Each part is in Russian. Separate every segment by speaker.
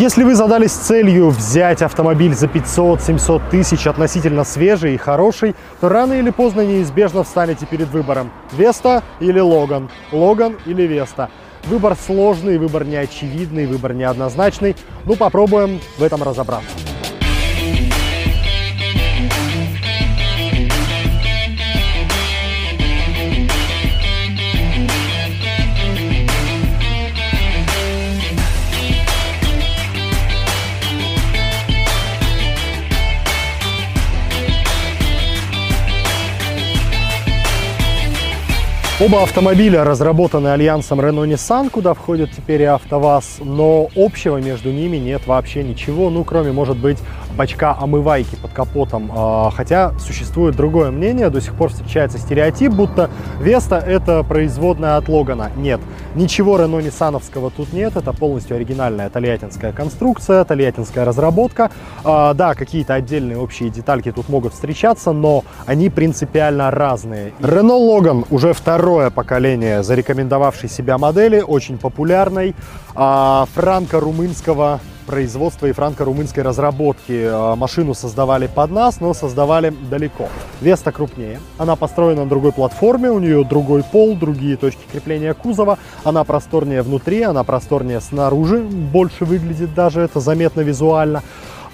Speaker 1: Если вы задались целью взять автомобиль за 500-700 тысяч относительно свежий и хороший, то рано или поздно неизбежно встанете перед выбором Веста или Логан, Логан или Веста. Выбор сложный, выбор неочевидный, выбор неоднозначный. Ну, попробуем в этом разобраться. Оба автомобиля разработаны альянсом Renault-Nissan, куда входит теперь и АвтоВАЗ, но общего между ними нет вообще ничего, ну, кроме, может быть, бачка омывайки под капотом. А, хотя существует другое мнение, до сих пор встречается стереотип, будто Веста — это производная от Логана. Нет, ничего Renault-Ниссановского тут нет, это полностью оригинальная тольяттинская конструкция, тольяттинская разработка. А, да, какие-то отдельные общие детальки тут могут встречаться, но они принципиально разные. Renault Logan уже второй второе поколение зарекомендовавшей себя модели, очень популярной, а, франко-румынского производства и франко-румынской разработки. А, машину создавали под нас, но создавали далеко. Веста крупнее, она построена на другой платформе, у нее другой пол, другие точки крепления кузова, она просторнее внутри, она просторнее снаружи, больше выглядит даже, это заметно визуально.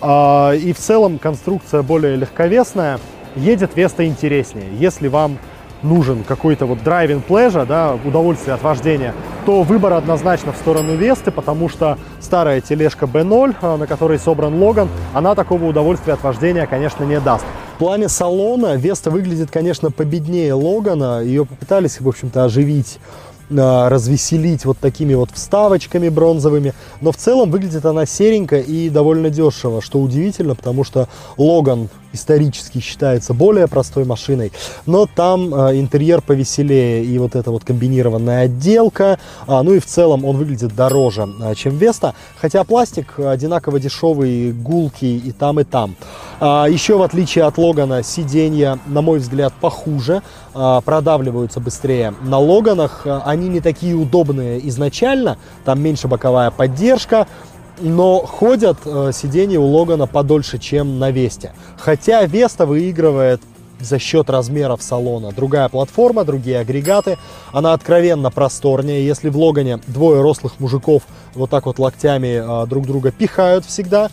Speaker 1: А, и в целом конструкция более легковесная, едет Веста интереснее. Если вам нужен какой-то вот driving pleasure, да, удовольствие от вождения, то выбор однозначно в сторону Весты, потому что старая тележка B0, а, на которой собран Логан, она такого удовольствия от вождения, конечно, не даст. В плане салона Веста выглядит, конечно, победнее Логана. Ее попытались, в общем-то, оживить а, развеселить вот такими вот вставочками бронзовыми. Но в целом выглядит она серенько и довольно дешево, что удивительно, потому что Логан исторически считается более простой машиной, но там э, интерьер повеселее и вот эта вот комбинированная отделка, а, ну и в целом он выглядит дороже, э, чем Веста, хотя пластик одинаково дешевый, гулкий и там, и там. А, еще в отличие от Логана сиденья, на мой взгляд, похуже, а, продавливаются быстрее. На Логанах э, они не такие удобные изначально, там меньше боковая поддержка, но ходят э, сиденья у Логана подольше, чем на Весте. Хотя Веста выигрывает за счет размеров салона. Другая платформа, другие агрегаты. Она откровенно просторнее. Если в Логане двое рослых мужиков вот так вот локтями э, друг друга пихают всегда,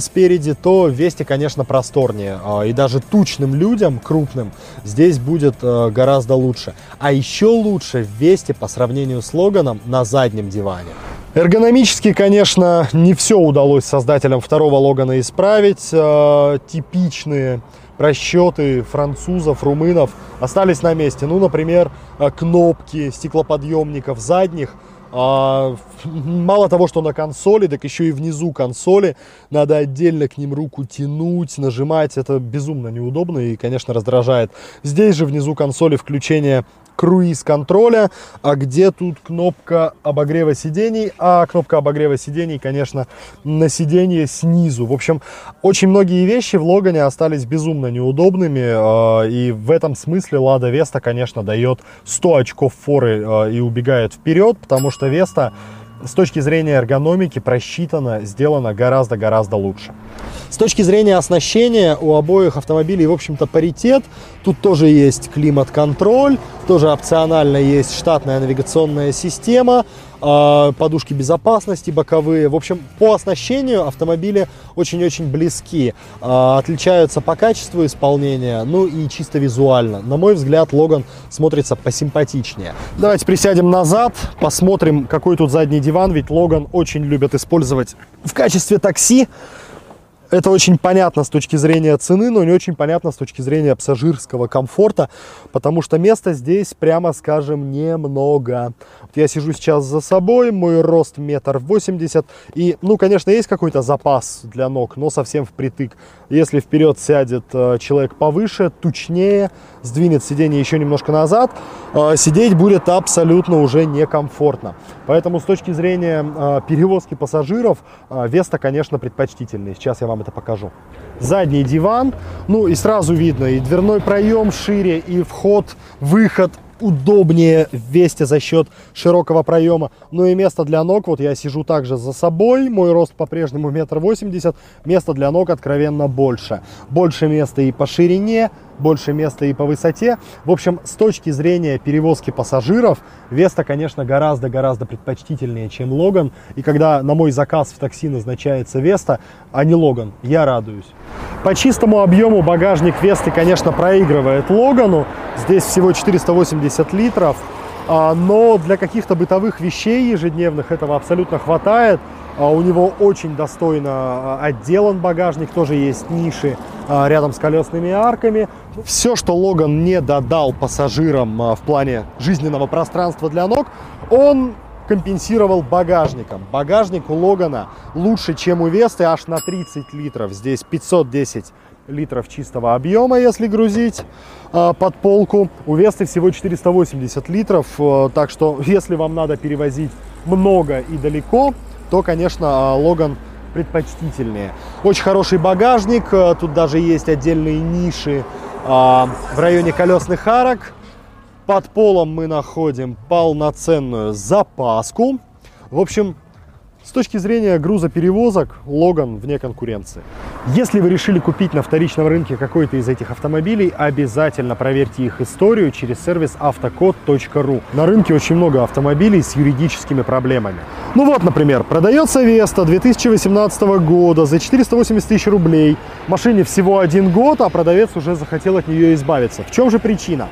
Speaker 1: спереди, то Весте, конечно, просторнее. А, и даже тучным людям, крупным, здесь будет э, гораздо лучше. А еще лучше в Весте по сравнению с Логаном на заднем диване. Эргономически, конечно, не все удалось создателям второго Логана исправить. Э, типичные просчеты французов, румынов остались на месте. Ну, например, э, кнопки стеклоподъемников задних а, мало того, что на консоли, так еще и внизу консоли надо отдельно к ним руку тянуть, нажимать. Это безумно неудобно и, конечно, раздражает. Здесь же внизу консоли включение круиз-контроля, а где тут кнопка обогрева сидений, а кнопка обогрева сидений, конечно, на сиденье снизу. В общем, очень многие вещи в Логане остались безумно неудобными, а, и в этом смысле Лада Веста, конечно, дает 100 очков форы а, и убегает вперед, потому что Веста с точки зрения эргономики просчитано, сделано гораздо-гораздо лучше. С точки зрения оснащения у обоих автомобилей, в общем-то, паритет. Тут тоже есть климат-контроль, тоже опционально есть штатная навигационная система, подушки безопасности боковые. В общем, по оснащению автомобили очень-очень близки. А, отличаются по качеству исполнения, ну и чисто визуально. На мой взгляд, Логан смотрится посимпатичнее. Давайте присядем назад, посмотрим, какой тут задний диван, ведь Логан очень любят использовать в качестве такси это очень понятно с точки зрения цены, но не очень понятно с точки зрения пассажирского комфорта, потому что места здесь, прямо скажем, немного. Я сижу сейчас за собой, мой рост метр восемьдесят, и, ну, конечно, есть какой-то запас для ног, но совсем впритык. Если вперед сядет э, человек повыше, тучнее, сдвинет сиденье еще немножко назад, э, сидеть будет абсолютно уже некомфортно. Поэтому с точки зрения э, перевозки пассажиров, Веста, конечно, предпочтительнее. Сейчас я вам это покажу. Задний диван, ну и сразу видно и дверной проем шире, и вход, выход удобнее в за счет широкого проема. Ну и место для ног, вот я сижу также за собой, мой рост по-прежнему метр восемьдесят, места для ног откровенно больше. Больше места и по ширине, больше места и по высоте. В общем, с точки зрения перевозки пассажиров, Веста, конечно, гораздо-гораздо предпочтительнее, чем Логан. И когда на мой заказ в такси назначается Веста, а не Логан, я радуюсь. По чистому объему багажник Весты, конечно, проигрывает Логану. Здесь всего 480 литров. А, но для каких-то бытовых вещей ежедневных этого абсолютно хватает. А, у него очень достойно а, отделан багажник, тоже есть ниши рядом с колесными арками. Все, что Логан не додал пассажирам в плане жизненного пространства для ног, он компенсировал багажником. Багажник у Логана лучше, чем у Весты, аж на 30 литров. Здесь 510 литров чистого объема, если грузить э, под полку. У Весты всего 480 литров, э, так что если вам надо перевозить много и далеко, то, конечно, Логан предпочтительнее. Очень хороший багажник, тут даже есть отдельные ниши э, в районе колесных арок. Под полом мы находим полноценную запаску. В общем, с точки зрения грузоперевозок, Логан вне конкуренции. Если вы решили купить на вторичном рынке какой-то из этих автомобилей, обязательно проверьте их историю через сервис автокод.ру. На рынке очень много автомобилей с юридическими проблемами. Ну вот, например, продается Веста 2018 года за 480 тысяч рублей. Машине всего один год, а продавец уже захотел от нее избавиться. В чем же причина?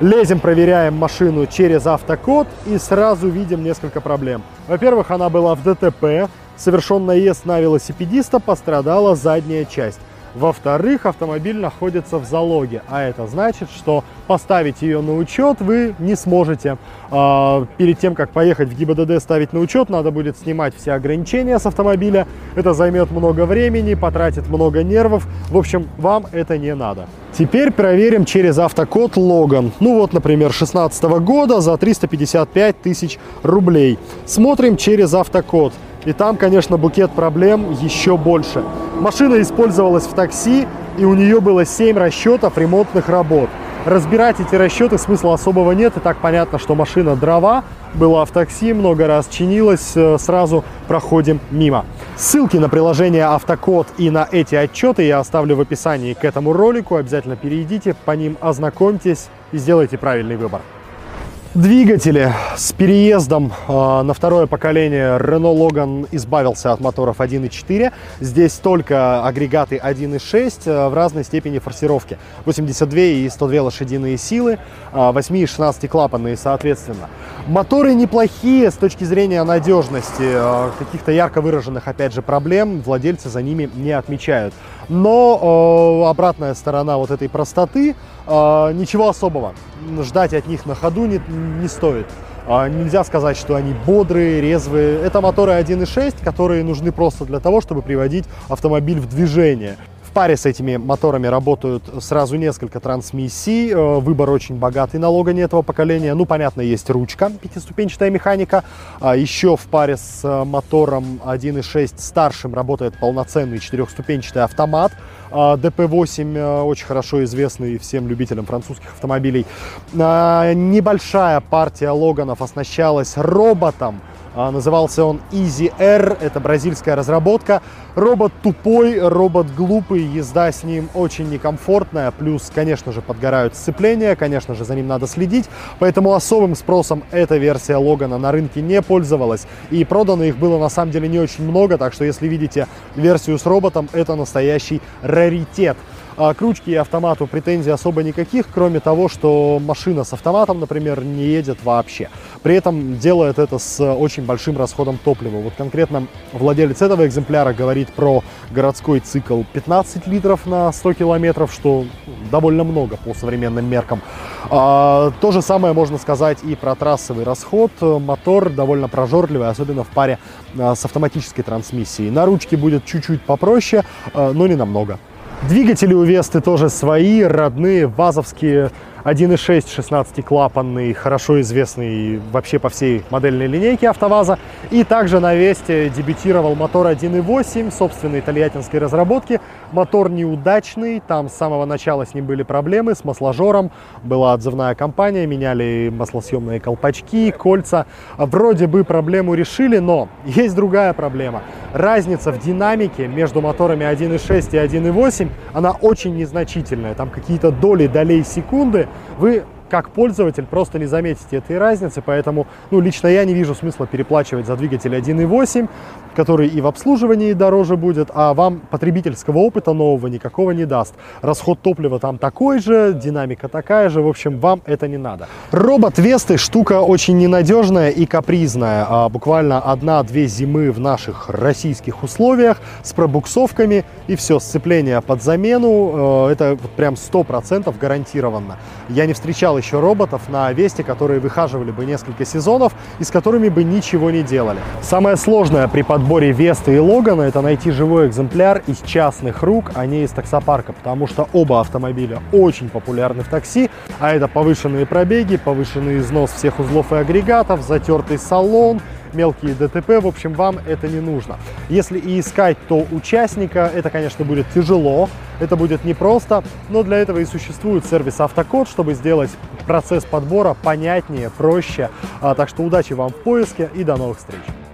Speaker 1: Лезем, проверяем машину через автокод и сразу видим несколько проблем. Во-первых, она была в ДТП, совершен наезд на велосипедиста, пострадала задняя часть. Во-вторых, автомобиль находится в залоге, а это значит, что поставить ее на учет вы не сможете. А, перед тем, как поехать в ГИБДД ставить на учет, надо будет снимать все ограничения с автомобиля. Это займет много времени, потратит много нервов. В общем, вам это не надо. Теперь проверим через автокод Логан. Ну вот, например, 16 года за 355 тысяч рублей. Смотрим через автокод. И там, конечно, букет проблем еще больше. Машина использовалась в такси, и у нее было 7 расчетов ремонтных работ. Разбирать эти расчеты смысла особого нет, и так понятно, что машина дрова, была в такси, много раз чинилась, э, сразу проходим мимо. Ссылки на приложение Автокод и на эти отчеты я оставлю в описании к этому ролику, обязательно перейдите, по ним ознакомьтесь и сделайте правильный выбор. Двигатели с переездом э, на второе поколение Renault Logan избавился от моторов 1.4. Здесь только агрегаты 1.6 э, в разной степени форсировки. 82 и 102 лошадиные силы, э, 8 и 16 клапанные соответственно. Моторы неплохие с точки зрения надежности. Э, каких-то ярко выраженных, опять же, проблем владельцы за ними не отмечают. Но э, обратная сторона вот этой простоты, э, ничего особого. Ждать от них на ходу не, не стоит. Э, нельзя сказать, что они бодрые, резвые. Это моторы 1.6, которые нужны просто для того, чтобы приводить автомобиль в движение паре с этими моторами работают сразу несколько трансмиссий. Э, выбор очень богатый на Логане этого поколения. Ну, понятно, есть ручка, пятиступенчатая механика. А еще в паре с э, мотором 1.6 старшим работает полноценный четырехступенчатый автомат. DP8 э, очень хорошо известный всем любителям французских автомобилей. Небольшая партия Логанов оснащалась роботом, а, назывался он Easy Air, это бразильская разработка. Робот тупой, робот глупый, езда с ним очень некомфортная, плюс, конечно же, подгорают сцепления, конечно же, за ним надо следить, поэтому особым спросом эта версия Логана на рынке не пользовалась, и продано их было на самом деле не очень много, так что если видите версию с роботом, это настоящий раритет. А к ручке и автомату претензий особо никаких, кроме того, что машина с автоматом, например, не едет вообще. При этом делает это с очень большим расходом топлива. Вот конкретно владелец этого экземпляра говорит про городской цикл 15 литров на 100 километров, что довольно много по современным меркам. А, то же самое можно сказать и про трассовый расход. Мотор довольно прожорливый, особенно в паре а, с автоматической трансмиссией. На ручке будет чуть-чуть попроще, а, но не намного. Двигатели у Весты тоже свои, родные, вазовские. 1.6 16-клапанный, хорошо известный вообще по всей модельной линейке АвтоВАЗа. И также на Весте дебютировал мотор 1.8 собственной тольяттинской разработки. Мотор неудачный, там с самого начала с ним были проблемы, с масложором. Была отзывная компания, меняли маслосъемные колпачки, кольца. Вроде бы проблему решили, но есть другая проблема. Разница в динамике между моторами 1.6 и 1.8, она очень незначительная. Там какие-то доли долей секунды. Вы как пользователь просто не заметите этой разницы, поэтому, ну, лично я не вижу смысла переплачивать за двигатель 1.8, который и в обслуживании дороже будет, а вам потребительского опыта нового никакого не даст. Расход топлива там такой же, динамика такая же, в общем, вам это не надо. Робот Весты штука очень ненадежная и капризная. А буквально одна-две зимы в наших российских условиях с пробуксовками и все, сцепление под замену, э, это прям 100% гарантированно. Я не встречал еще роботов на Весте, которые выхаживали бы несколько сезонов и с которыми бы ничего не делали. Самое сложное при подборе Весты и Логана это найти живой экземпляр из частных рук, а не из таксопарка, потому что оба автомобиля очень популярны в такси, а это повышенные пробеги, повышенный износ всех узлов и агрегатов, затертый салон, мелкие ДТП, в общем, вам это не нужно. Если и искать, то участника, это, конечно, будет тяжело, это будет непросто, но для этого и существует сервис Автокод, чтобы сделать процесс подбора понятнее, проще. А, так что удачи вам в поиске и до новых встреч!